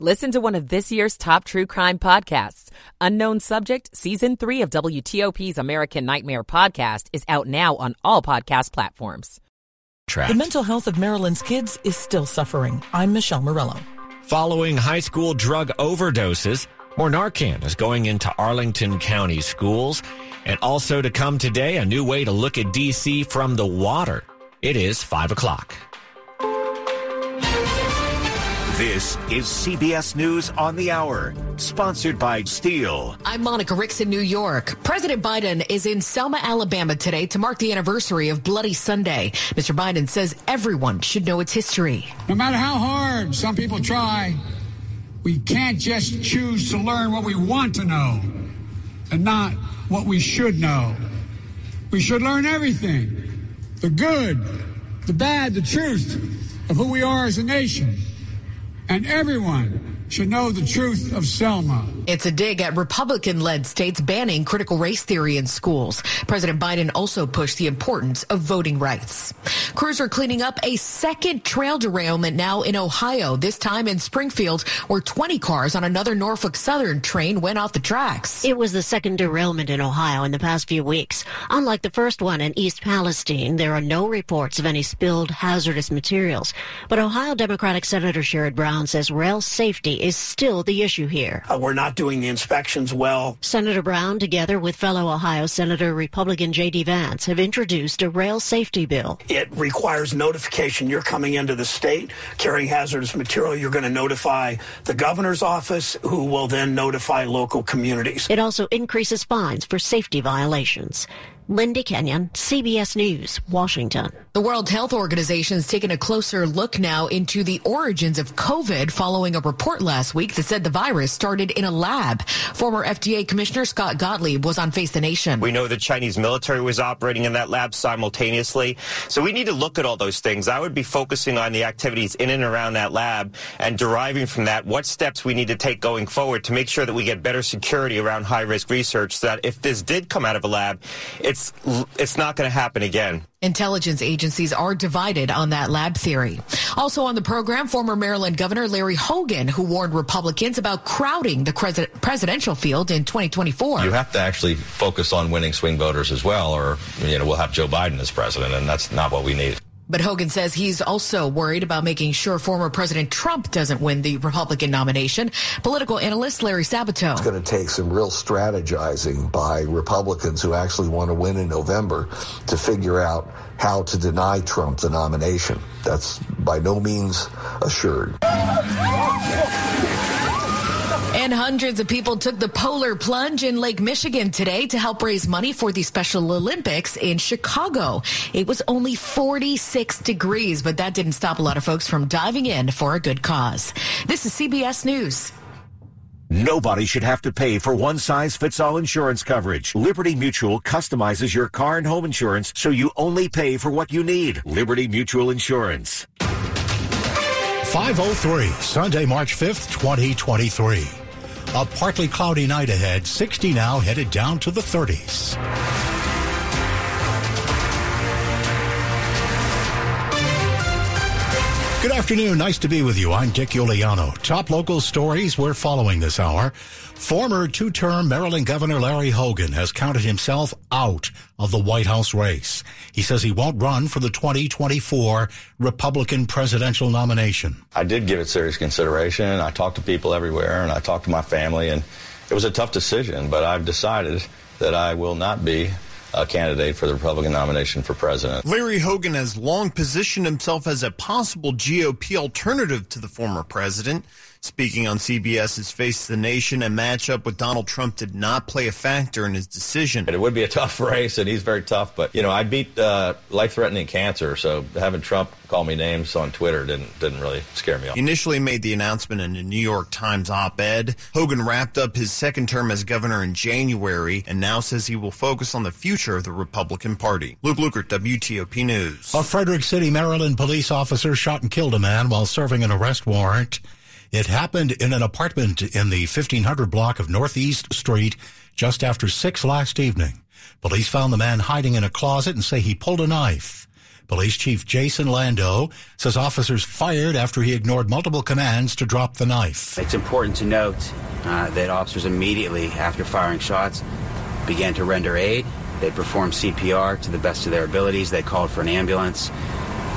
Listen to one of this year's top true crime podcasts. Unknown Subject, Season 3 of WTOP's American Nightmare podcast is out now on all podcast platforms. Trapped. The mental health of Maryland's kids is still suffering. I'm Michelle Murillo. Following high school drug overdoses, more Narcan is going into Arlington County schools. And also to come today, a new way to look at D.C. from the water. It is 5 o'clock. This is CBS News on the Hour, sponsored by Steel. I'm Monica Ricks in New York. President Biden is in Selma, Alabama today to mark the anniversary of Bloody Sunday. Mr. Biden says everyone should know its history. No matter how hard some people try, we can't just choose to learn what we want to know and not what we should know. We should learn everything the good, the bad, the truth of who we are as a nation and everyone should know the truth of Selma. It's a dig at Republican led states banning critical race theory in schools. President Biden also pushed the importance of voting rights. Crews are cleaning up a second trail derailment now in Ohio, this time in Springfield, where 20 cars on another Norfolk Southern train went off the tracks. It was the second derailment in Ohio in the past few weeks. Unlike the first one in East Palestine, there are no reports of any spilled hazardous materials. But Ohio Democratic Senator Sherrod Brown says rail safety is still the issue here. Uh, we're not doing the inspections well. Senator Brown, together with fellow Ohio Senator Republican J.D. Vance, have introduced a rail safety bill. It requires notification. You're coming into the state carrying hazardous material. You're going to notify the governor's office, who will then notify local communities. It also increases fines for safety violations. Linda Kenyon, CBS News, Washington. The World Health Organization is taking a closer look now into the origins of COVID following a report last week that said the virus started in a lab. Former FDA Commissioner Scott Gottlieb was on Face the Nation. We know the Chinese military was operating in that lab simultaneously. So we need to look at all those things. I would be focusing on the activities in and around that lab and deriving from that what steps we need to take going forward to make sure that we get better security around high risk research so that if this did come out of a lab, it it's it's not going to happen again. Intelligence agencies are divided on that lab theory. Also on the program, former Maryland Governor Larry Hogan, who warned Republicans about crowding the presidential field in 2024. You have to actually focus on winning swing voters as well, or you know we'll have Joe Biden as president, and that's not what we need. But Hogan says he's also worried about making sure former President Trump doesn't win the Republican nomination. Political analyst Larry Sabato. It's going to take some real strategizing by Republicans who actually want to win in November to figure out how to deny Trump the nomination. That's by no means assured. And hundreds of people took the polar plunge in Lake Michigan today to help raise money for the Special Olympics in Chicago. It was only 46 degrees, but that didn't stop a lot of folks from diving in for a good cause. This is CBS News. Nobody should have to pay for one size fits all insurance coverage. Liberty Mutual customizes your car and home insurance so you only pay for what you need. Liberty Mutual Insurance. 503, Sunday, March 5th, 2023. A partly cloudy night ahead, 60 now, headed down to the 30s. Good afternoon. Nice to be with you. I'm Dick Uliano. Top local stories we're following this hour. Former two term Maryland Governor Larry Hogan has counted himself out of the White House race. He says he won't run for the 2024 Republican presidential nomination. I did give it serious consideration. I talked to people everywhere and I talked to my family, and it was a tough decision, but I've decided that I will not be a candidate for the Republican nomination for president. Larry Hogan has long positioned himself as a possible GOP alternative to the former president. Speaking on CBS's Face the Nation, a matchup with Donald Trump did not play a factor in his decision. It would be a tough race, and he's very tough. But you know, I beat uh, life-threatening cancer, so having Trump call me names on Twitter didn't didn't really scare me off. He initially made the announcement in a New York Times op-ed. Hogan wrapped up his second term as governor in January, and now says he will focus on the future of the Republican Party. Luke Lukert, WTOP News. A Frederick City, Maryland police officer shot and killed a man while serving an arrest warrant. It happened in an apartment in the 1500 block of Northeast Street just after 6 last evening. Police found the man hiding in a closet and say he pulled a knife. Police Chief Jason Lando says officers fired after he ignored multiple commands to drop the knife. It's important to note uh, that officers immediately after firing shots began to render aid. They performed CPR to the best of their abilities. They called for an ambulance.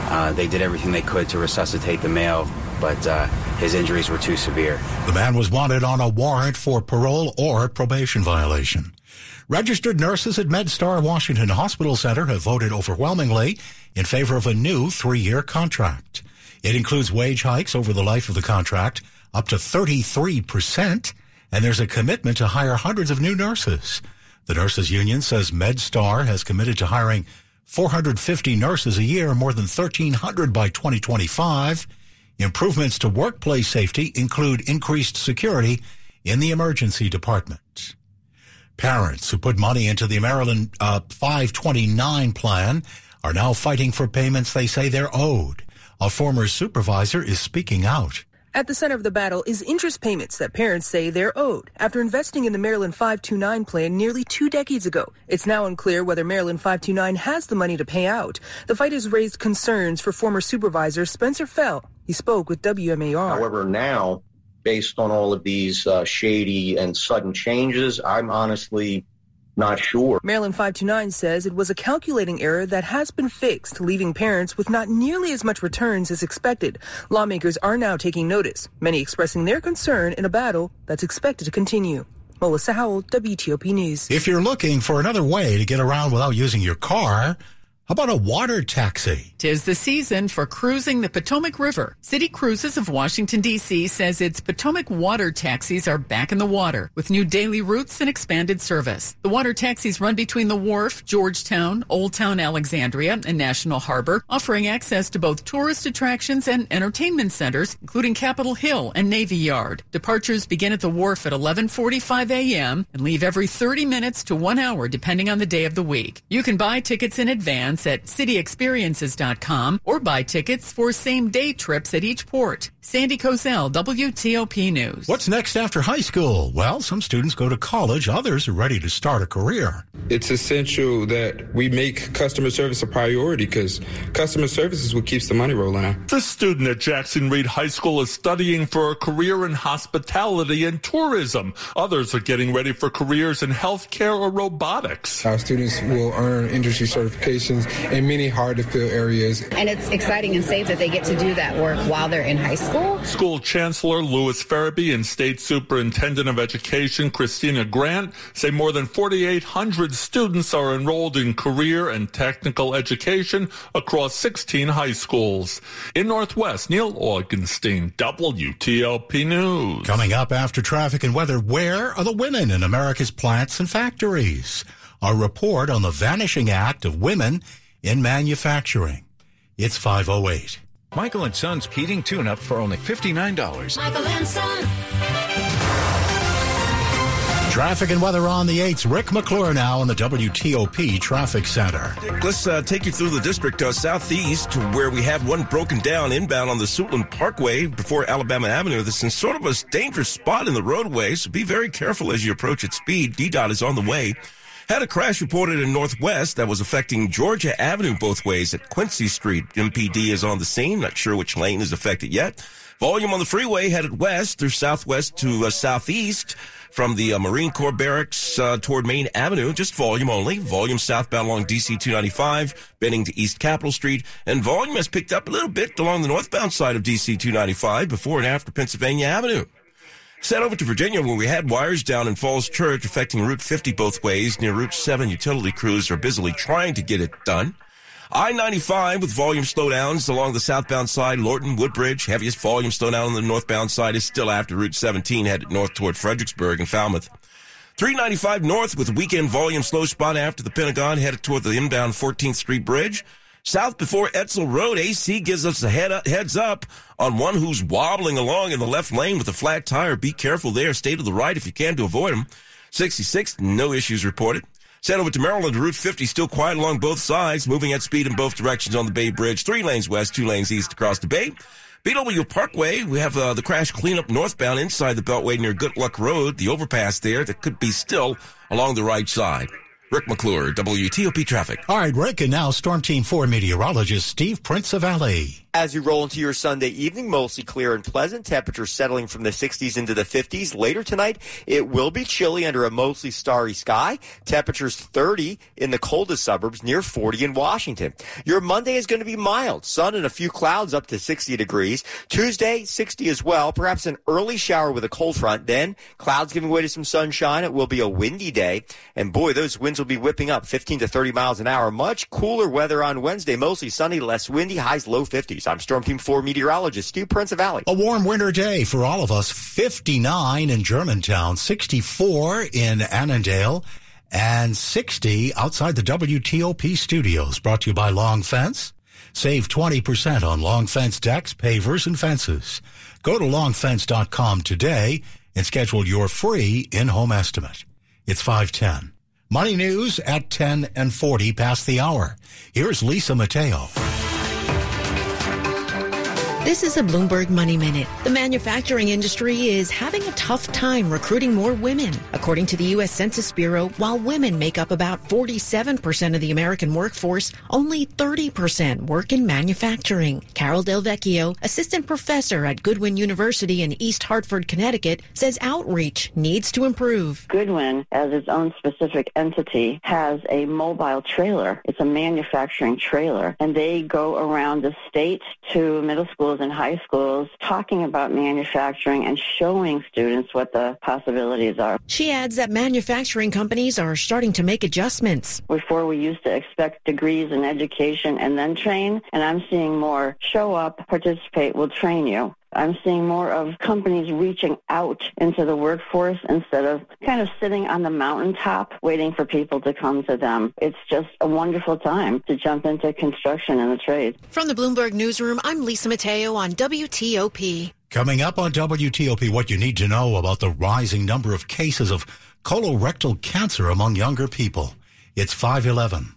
Uh, they did everything they could to resuscitate the male, but uh, his injuries were too severe. The man was wanted on a warrant for parole or probation violation. Registered nurses at MedStar Washington Hospital Center have voted overwhelmingly in favor of a new three-year contract. It includes wage hikes over the life of the contract up to 33%, and there's a commitment to hire hundreds of new nurses. The nurses union says MedStar has committed to hiring 450 nurses a year, more than 1,300 by 2025. Improvements to workplace safety include increased security in the emergency department. Parents who put money into the Maryland uh, 529 plan are now fighting for payments they say they're owed. A former supervisor is speaking out. At the center of the battle is interest payments that parents say they're owed after investing in the Maryland 529 plan nearly two decades ago. It's now unclear whether Maryland 529 has the money to pay out. The fight has raised concerns for former supervisor Spencer Fell. He spoke with WMAR. However, now based on all of these uh, shady and sudden changes, I'm honestly not sure. Maryland 529 says it was a calculating error that has been fixed, leaving parents with not nearly as much returns as expected. Lawmakers are now taking notice, many expressing their concern in a battle that's expected to continue. Melissa Howell, WTOP News. If you're looking for another way to get around without using your car, how about a water taxi? Tis the season for cruising the Potomac River. City Cruises of Washington, D.C. says its Potomac water taxis are back in the water with new daily routes and expanded service. The water taxis run between the wharf, Georgetown, Old Town Alexandria, and National Harbor, offering access to both tourist attractions and entertainment centers, including Capitol Hill and Navy Yard. Departures begin at the wharf at 11:45 a.m. and leave every 30 minutes to 1 hour depending on the day of the week. You can buy tickets in advance at cityexperiences.com or buy tickets for same day trips at each port. Sandy Kozel, WTOP News. What's next after high school? Well, some students go to college, others are ready to start a career. It's essential that we make customer service a priority because customer service is what keeps the money rolling out. The student at Jackson Reed High School is studying for a career in hospitality and tourism. Others are getting ready for careers in healthcare or robotics. Our students will earn industry certifications in many hard to fill areas. And it's exciting and safe that they get to do that work while they're in high school school. School Chancellor Lewis Ferebee and State Superintendent of Education Christina Grant say more than 4,800 students are enrolled in career and technical education across 16 high schools. In Northwest, Neil Augenstein, WTOP News. Coming up after traffic and weather, where are the women in America's plants and factories? A report on the vanishing act of women in manufacturing. It's 508. Michael and Son's heating tune-up for only $59. Michael and Son. Traffic and weather on the 8th. Rick McClure now in the WTOP Traffic Center. Let's uh, take you through the district uh, southeast to where we have one broken down inbound on the Suitland Parkway before Alabama Avenue. This is sort of a dangerous spot in the roadway, so be very careful as you approach at speed. DDOT is on the way. Had a crash reported in Northwest that was affecting Georgia Avenue both ways at Quincy Street. MPD is on the scene. Not sure which lane is affected yet. Volume on the freeway headed west through southwest to uh, southeast from the uh, Marine Corps barracks uh, toward Main Avenue. Just volume only. Volume southbound along DC 295, bending to East Capitol Street. And volume has picked up a little bit along the northbound side of DC 295 before and after Pennsylvania Avenue. Sent over to Virginia where we had wires down in Falls Church affecting Route 50 both ways. Near Route 7, utility crews are busily trying to get it done. I-95 with volume slowdowns along the southbound side, Lorton, Woodbridge. Heaviest volume slowdown on the northbound side is still after Route 17 headed north toward Fredericksburg and Falmouth. 395 north with weekend volume slow spot after the Pentagon headed toward the inbound 14th Street Bridge. South before Edsall Road, AC gives us a head up, heads up on one who's wobbling along in the left lane with a flat tire. Be careful there. Stay to the right if you can to avoid him. 66, no issues reported. Sent over to Maryland, Route 50 still quiet along both sides, moving at speed in both directions on the Bay Bridge. Three lanes west, two lanes east across the Bay. BW Parkway, we have uh, the crash cleanup northbound inside the Beltway near Good Luck Road, the overpass there that could be still along the right side. Rick McClure, WTOP Traffic. All right, Rick, and now Storm Team 4 meteorologist Steve Prinzivalli. As you roll into your Sunday evening, mostly clear and pleasant. Temperatures settling from the 60s into the 50s. Later tonight, it will be chilly under a mostly starry sky. Temperatures 30 in the coldest suburbs, near 40 in Washington. Your Monday is going to be mild. Sun and a few clouds up to 60 degrees. Tuesday, 60 as well. Perhaps an early shower with a cold front. Then clouds giving way to some sunshine. It will be a windy day. And boy, those winds will be whipping up 15 to 30 miles an hour. Much cooler weather on Wednesday. Mostly sunny, less windy, highs low 50s. I'm Storm Team 4 meteorologist Steve Prinzivalli. A warm winter day for all of us. 59 in Germantown, 64 in Annandale, and 60 outside the WTOP studios. Brought to you by Long Fence. Save 20% on Long Fence decks, pavers, and fences. Go to longfence.com today and schedule your free in-home estimate. It's 510. Money news at 10 and 40 past the hour. Here's Lisa Mateo. This is a Bloomberg Money Minute. The manufacturing industry is having a tough time recruiting more women. According to the U.S. Census Bureau, while women make up about 47% of the American workforce, only 30% work in manufacturing. Carol Del Vecchio, assistant professor at Goodwin University in East Hartford, Connecticut, says outreach needs to improve. Goodwin, as its own specific entity, has a mobile trailer. It's a manufacturing trailer, and they go around the state to middle schools and high schools talking about manufacturing and showing students what the possibilities are. She adds that manufacturing companies are starting to make adjustments. Before we used to expect degrees in education and then train, and I'm seeing more show up, participate, we'll train you. I'm seeing more of companies reaching out into the workforce instead of kind of sitting on the mountaintop waiting for people to come to them. It's just a wonderful time to jump into construction and the trades. From the Bloomberg Newsroom, I'm Lisa Mateo on WTOP. Coming up on WTOP, what you need to know about the rising number of cases of colorectal cancer among younger people. It's 511.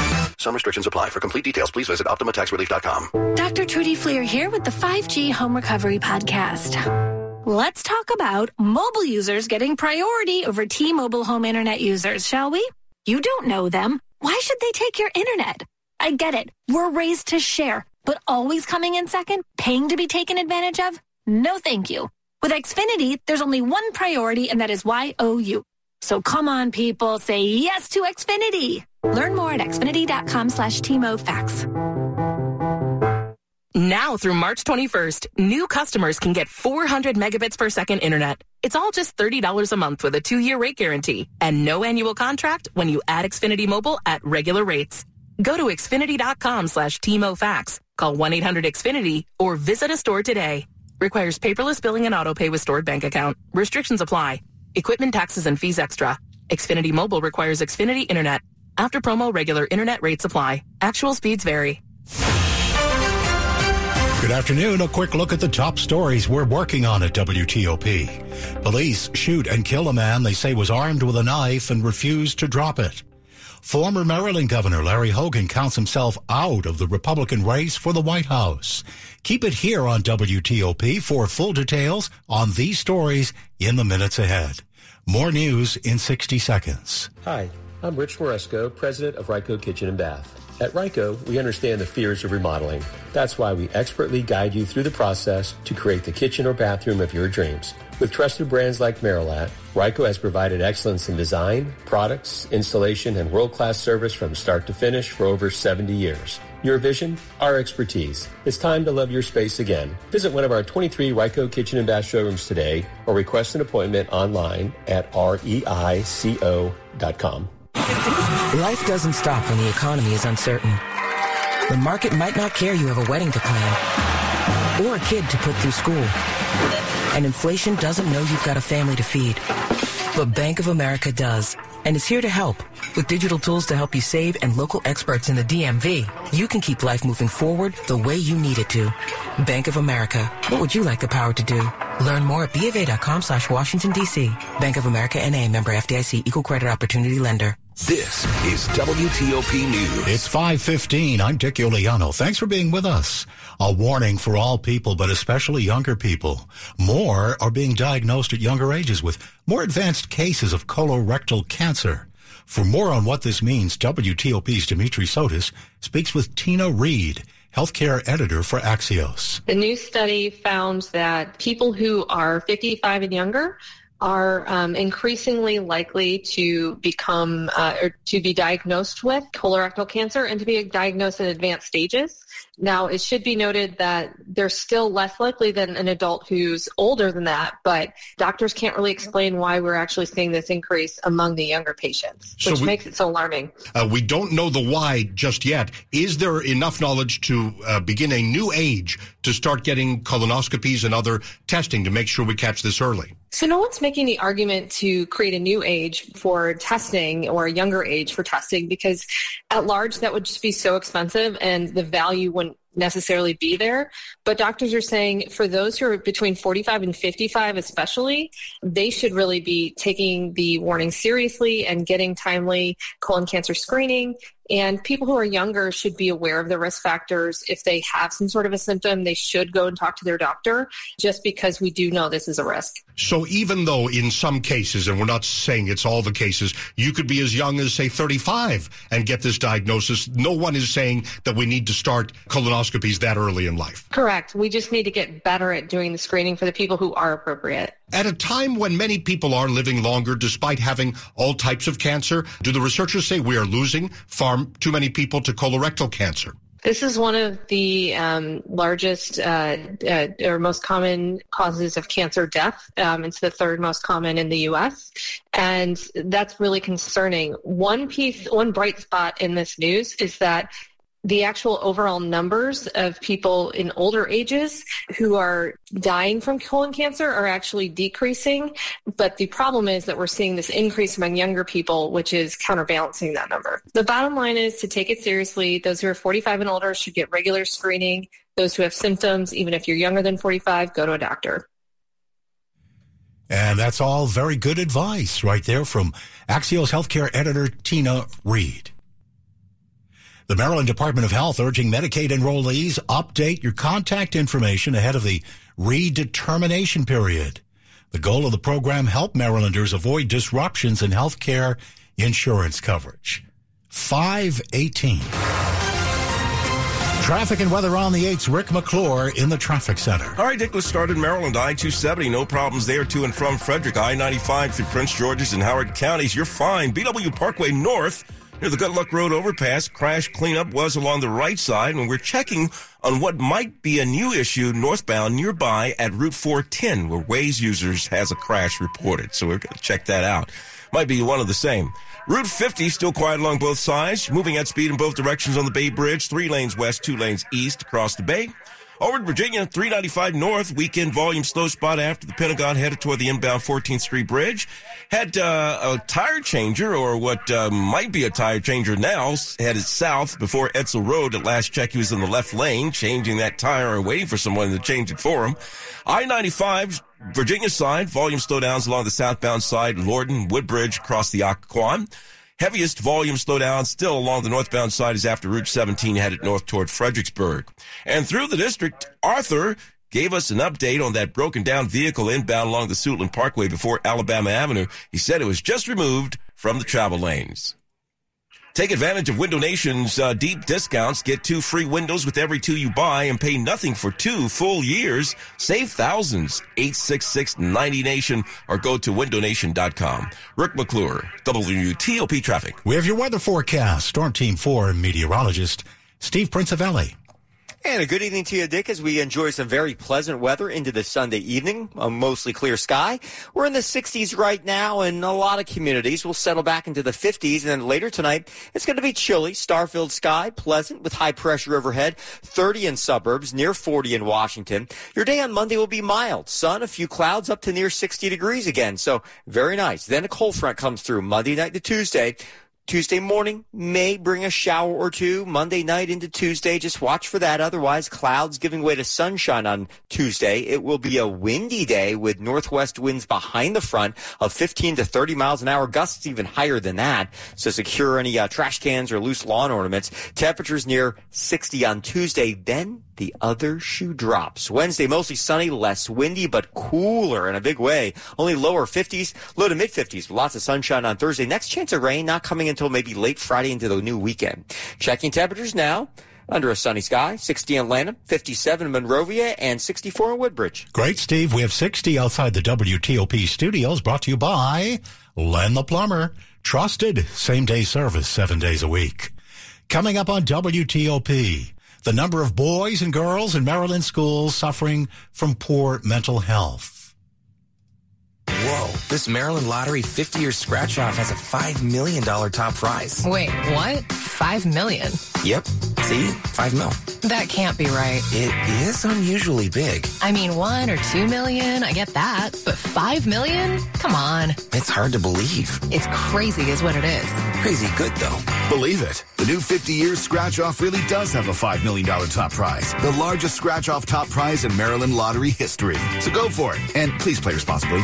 Some restrictions apply. For complete details, please visit OptimaTaxRelief.com. Dr. Trudy Fleer here with the 5G Home Recovery Podcast. Let's talk about mobile users getting priority over T-Mobile home internet users, shall we? You don't know them. Why should they take your internet? I get it. We're raised to share, but always coming in second, paying to be taken advantage of? No thank you. With Xfinity, there's only one priority, and that is YOU. So come on, people, say yes to Xfinity. Learn more at xfinity.com slash TMOFax. Now through March 21st, new customers can get 400 megabits per second internet. It's all just $30 a month with a two-year rate guarantee and no annual contract when you add Xfinity Mobile at regular rates. Go to xfinity.com slash TMOFax, call 1-800-XFINITY, or visit a store today. Requires paperless billing and auto pay with stored bank account. Restrictions apply. Equipment taxes and fees extra. Xfinity Mobile requires Xfinity Internet. After promo, regular internet rates apply. Actual speeds vary. Good afternoon. A quick look at the top stories we're working on at WTOP. Police shoot and kill a man they say was armed with a knife and refused to drop it. Former Maryland Governor Larry Hogan counts himself out of the Republican race for the White House. Keep it here on WTOP for full details on these stories in the minutes ahead. More news in 60 seconds. Hi, I'm Rich Moresco, president of Reico Kitchen and Bath. At Reico, we understand the fears of remodeling. That's why we expertly guide you through the process to create the kitchen or bathroom of your dreams. With trusted brands like Merillat, Reico has provided excellence in design, products, installation, and world-class service from start to finish for over 70 years. Your vision, our expertise. It's time to love your space again. Visit one of our 23 Reico kitchen and bath showrooms today or request an appointment online at reico.com. Life doesn't stop when the economy is uncertain. The market might not care you have a wedding to plan or a kid to put through school. And inflation doesn't know you've got a family to feed. But Bank of America does and is here to help. With digital tools to help you save and local experts in the DMV, you can keep life moving forward the way you need it to. Bank of America. What would you like the power to do? Learn more at BofA.com slash Washington, D.C. Bank of America NA member FDIC equal credit opportunity lender. This is WTOP News. It's 515. I'm Dick Uliano. Thanks for being with us. A warning for all people, but especially younger people. More are being diagnosed at younger ages with more advanced cases of colorectal cancer. For more on what this means, WTOP's Dimitri Sotis speaks with Tina Reed, healthcare editor for Axios. The new study found that people who are 55 and younger are um, increasingly likely to become uh, or to be diagnosed with colorectal cancer and to be diagnosed in advanced stages. Now, it should be noted that they're still less likely than an adult who's older than that, but doctors can't really explain why we're actually seeing this increase among the younger patients, which So we- makes it so alarming. Uh, we don't know the why just yet. Is there enough knowledge to uh, begin a new age to start getting colonoscopies and other testing to make sure we catch this early? So no one's making the argument to create a new age for testing or a younger age for testing because at large that would just be so expensive and the value wouldn't necessarily be there. But doctors are saying for those who are between 45 and 55 especially, they should really be taking the warning seriously and getting timely colon cancer screening. And people who are younger should be aware of the risk factors. If they have some sort of a symptom, they should go and talk to their doctor just because we do know this is a risk. So even though in some cases, and we're not saying it's all the cases, you could be as young as say 35 and get this diagnosis, no one is saying that we need to start colonoscopies that early in life. Correct. We just need to get better at doing the screening for the people who are appropriate. At a time when many people are living longer despite having all types of cancer, do the researchers say we are losing far too many people to colorectal cancer? This is one of the um, largest uh, uh, or most common causes of cancer death. Um, it's the third most common in the U.S., and that's really concerning. One piece, one bright spot in this news is that the actual overall numbers of people in older ages who are dying from colon cancer are actually decreasing. But the problem is that we're seeing this increase among younger people, which is counterbalancing that number. The bottom line is to take it seriously. Those who are 45 and older should get regular screening. Those who have symptoms, even if you're younger than 45, go to a doctor. And that's all very good advice right there from Axios Healthcare editor Tina Reed. The Maryland Department of Health urging Medicaid enrollees update your contact information ahead of the redetermination period. The goal of the program help Marylanders avoid disruptions in health care insurance coverage. 518. Traffic and weather on the 8's Rick McClure in the traffic center. All right, Dick, let's start in Maryland. I 270, no problems there to and from Frederick. I 95 through Prince George's and Howard counties. You're fine. BW Parkway North near the Good Luck Road overpass. Crash cleanup was along the right side, and we're checking on what might be a new issue northbound nearby at Route 410, where Waze users has a crash reported. So we're going to check that out. Might be one of the same. Route 50 still quiet along both sides, moving at speed in both directions on the Bay Bridge, three lanes west, two lanes east across the Bay. Over in Virginia, 395 north, weekend volume slow spot after the Pentagon headed toward the inbound 14th Street Bridge. Had uh, a tire changer, or what uh, might be a tire changer now, headed south before Edsall Road. At last check, he was in the left lane, changing that tire and waiting for someone to change it for him. I-95, Virginia side, volume slowdowns along the southbound side, Lorton, Woodbridge, across the Occoquan. Heaviest volume slowdown still along the northbound side is after Route 17 headed north toward Fredericksburg. And through the district, Arthur gave us an update on that broken down vehicle inbound along the Suitland Parkway before Alabama Avenue. He said it was just removed from the travel lanes. Take advantage of Window Nation's uh, deep discounts. Get two free windows with every two you buy and pay nothing for two full years. Save thousands. 866-90Nation or go to windownation.com. Rick McClure, WTOP Traffic. We have your weather forecast. Storm Team 4 meteorologist Steve Prinzivalli. And a good evening to you, Dick, as we enjoy some very pleasant weather into the Sunday evening. A mostly clear sky. We're in the 60s right now, and a lot of communities will settle back into the 50s. And then later tonight, it's going to be chilly, star-filled sky, pleasant with high pressure overhead, 30 in suburbs, near 40 in Washington. Your day on Monday will be mild. Sun, a few clouds up to near 60 degrees again. So very nice. Then a cold front comes through Monday night to Tuesday. Tuesday morning may bring a shower or two. Monday night into Tuesday, just watch for that. Otherwise, clouds giving way to sunshine on Tuesday. It will be a windy day with northwest winds behind the front of 15 to 30 miles an hour. Gusts even higher than that. So secure any uh, trash cans or loose lawn ornaments. Temperatures near 60 on Tuesday. Then the other shoe drops. Wednesday, mostly sunny, less windy, but cooler in a big way. Only lower 50s, low to mid 50s. Lots of sunshine on Thursday. Next chance of rain not coming until maybe late Friday into the new weekend. Checking temperatures now. Under a sunny sky, 60 in Lanham, 57 in Monrovia, and 64 in Woodbridge. Great, Steve. We have 60 outside the WTOP studios brought to you by Len the Plumber. Trusted same day service seven days a week. Coming up on WTOP, the number of boys and girls in Maryland schools suffering from poor mental health. Whoa, this Maryland Lottery 50 year scratch off has a $5 million top prize. Wait, what? Five million? Yep. See? 5 mil. That can't be right. It is unusually big. I mean, one or two million, I get that. But five million? Come on. It's hard to believe. It's crazy, is what it is. Crazy good, though. Believe it. The new 50 year scratch off really does have a $5 million top prize. The largest scratch off top prize in Maryland lottery history. So go for it. And please play responsibly.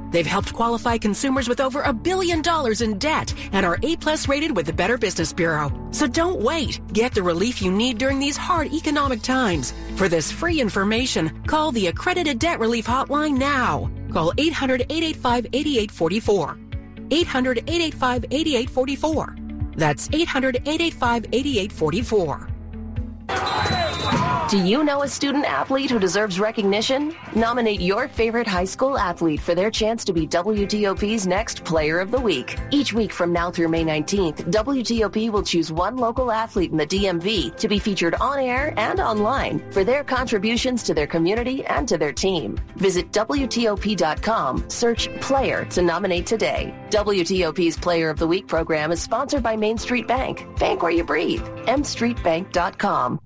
They've helped qualify consumers with over a billion dollars in debt and are A plus rated with the Better Business Bureau. So don't wait. Get the relief you need during these hard economic times. For this free information, call the Accredited Debt Relief Hotline now. Call 800 885 8844. 800 885 8844. That's 800 885 8844. Do you know a student athlete who deserves recognition? Nominate your favorite high school athlete for their chance to be WTOP's next Player of the Week. Each week from now through May 19th, WTOP will choose one local athlete in the DMV to be featured on air and online for their contributions to their community and to their team. Visit WTOP.com, search Player to nominate today. WTOP's Player of the Week program is sponsored by Main Street Bank. Bank where you breathe. mstreetbank.com.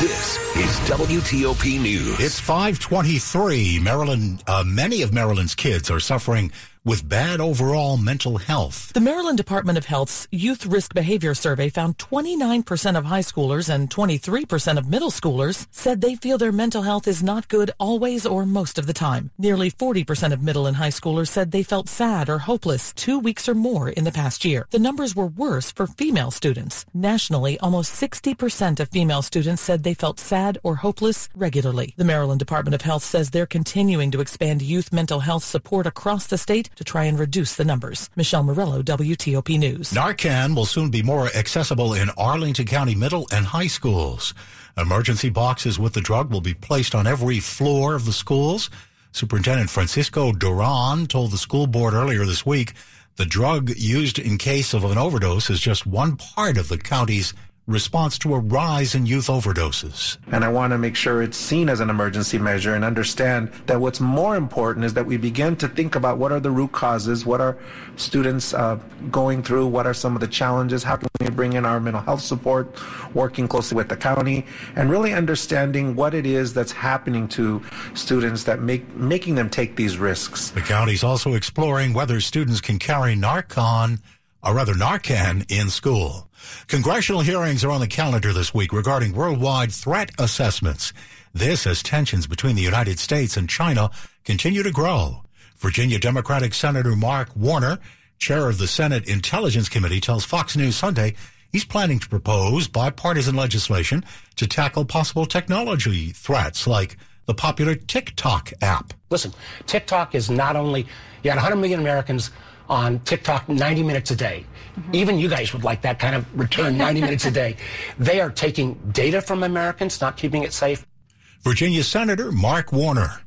This is WTOP News. It's 523. Maryland, uh, many of Maryland's kids are suffering with bad overall mental health. The Maryland Department of Health's Youth Risk Behavior Survey found 29% of high schoolers and 23% of middle schoolers said they feel their mental health is not good always or most of the time. Nearly 40% of middle and high schoolers said they felt sad or hopeless two weeks or more in the past year. The numbers were worse for female students. Nationally, almost 60% of female students said they felt sad or hopeless regularly. The Maryland Department of Health says they're continuing to expand youth mental health support across the state to try and reduce the numbers. Michelle Murillo, WTOP News. Narcan will soon be more accessible in Arlington County middle and high schools. Emergency boxes with the drug will be placed on every floor of the schools. Superintendent Francisco Duran told the school board earlier this week the drug used in case of an overdose is just one part of the county's response to a rise in youth overdoses. And I want to make sure it's seen as an emergency measure and understand that what's more important is that we begin to think about what are the root causes, what are students uh, going through, what are some of the challenges, how can we bring in our mental health support, working closely with the county, and really understanding what it is that's happening to students that make making them take these risks. The county's also exploring whether students can carry Narcan, or rather Narcan, in school. Congressional hearings are on the calendar this week regarding worldwide threat assessments. This as tensions between the United States and China continue to grow. Virginia Democratic Senator Mark Warner, chair of the Senate Intelligence Committee, tells Fox News Sunday he's planning to propose bipartisan legislation to tackle possible technology threats like the popular TikTok app. Listen, TikTok is not only, you got 100 million Americans on TikTok 90 minutes a day. Mm-hmm. Even you guys would like that kind of return 90 minutes a day. They are taking data from Americans, not keeping it safe. Virginia Senator Mark Warner.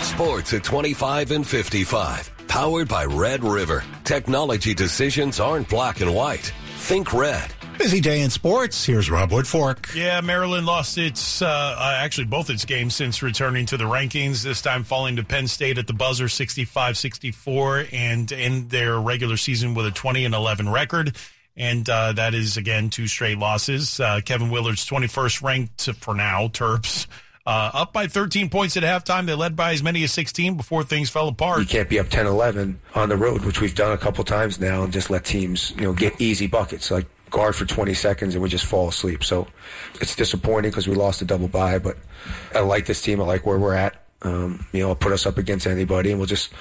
Sports at 25 and 55. Powered by Red River. Technology decisions aren't black and white. Think red. Busy day in sports. Here's Rob Woodfork. Yeah, Maryland lost its, uh, uh, actually both its games since returning to the rankings, this time falling to Penn State at the buzzer 65 64 and end their regular season with a 20 and 11 record. And uh, that is, again, two straight losses. Uh, Kevin Willard's 21st ranked for now, Terps. Uh, up by 13 points at halftime. They led by as many as 16 before things fell apart. You can't be up 10 11 on the road, which we've done a couple times now, and just let teams, you know, get easy buckets. Like guard for 20 seconds and we just fall asleep. So it's disappointing because we lost a double bye, but I like this team. I like where we're at. Um, you know, put us up against anybody and we'll just,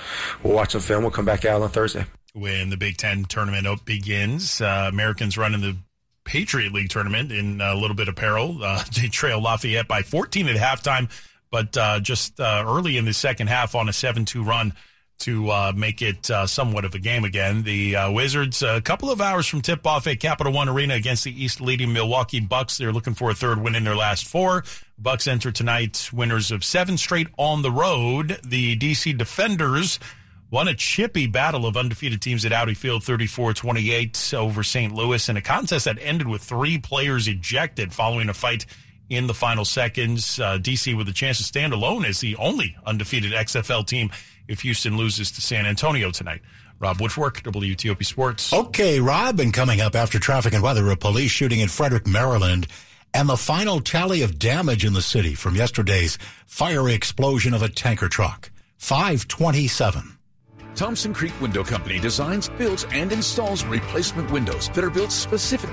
we'll watch some film. We'll come back out on Thursday. When the Big Ten tournament begins, uh, Americans running the Patriot League tournament in a little bit of peril. Uh, they trail Lafayette by 14 at halftime, but uh, just uh, early in the second half on a 7 2 run to uh, make it uh, somewhat of a game again. The uh, Wizards, a couple of hours from tip off at Capital One Arena against the East leading Milwaukee Bucks. They're looking for a third win in their last four. Bucks enter tonight winners of seven straight on the road. The DC Defenders won a chippy battle of undefeated teams at Audi Field 34-28 over St. Louis in a contest that ended with three players ejected following a fight in the final seconds. Uh, DC with a chance to stand alone as the only undefeated XFL team if Houston loses to San Antonio tonight. Rob Woodfork, WTOP Sports. Okay, Rob, and coming up after traffic and weather, a police shooting in Frederick, Maryland, and the final tally of damage in the city from yesterday's fiery explosion of a tanker truck. 527. Thompson Creek Window Company designs, builds, and installs replacement windows that are built specifically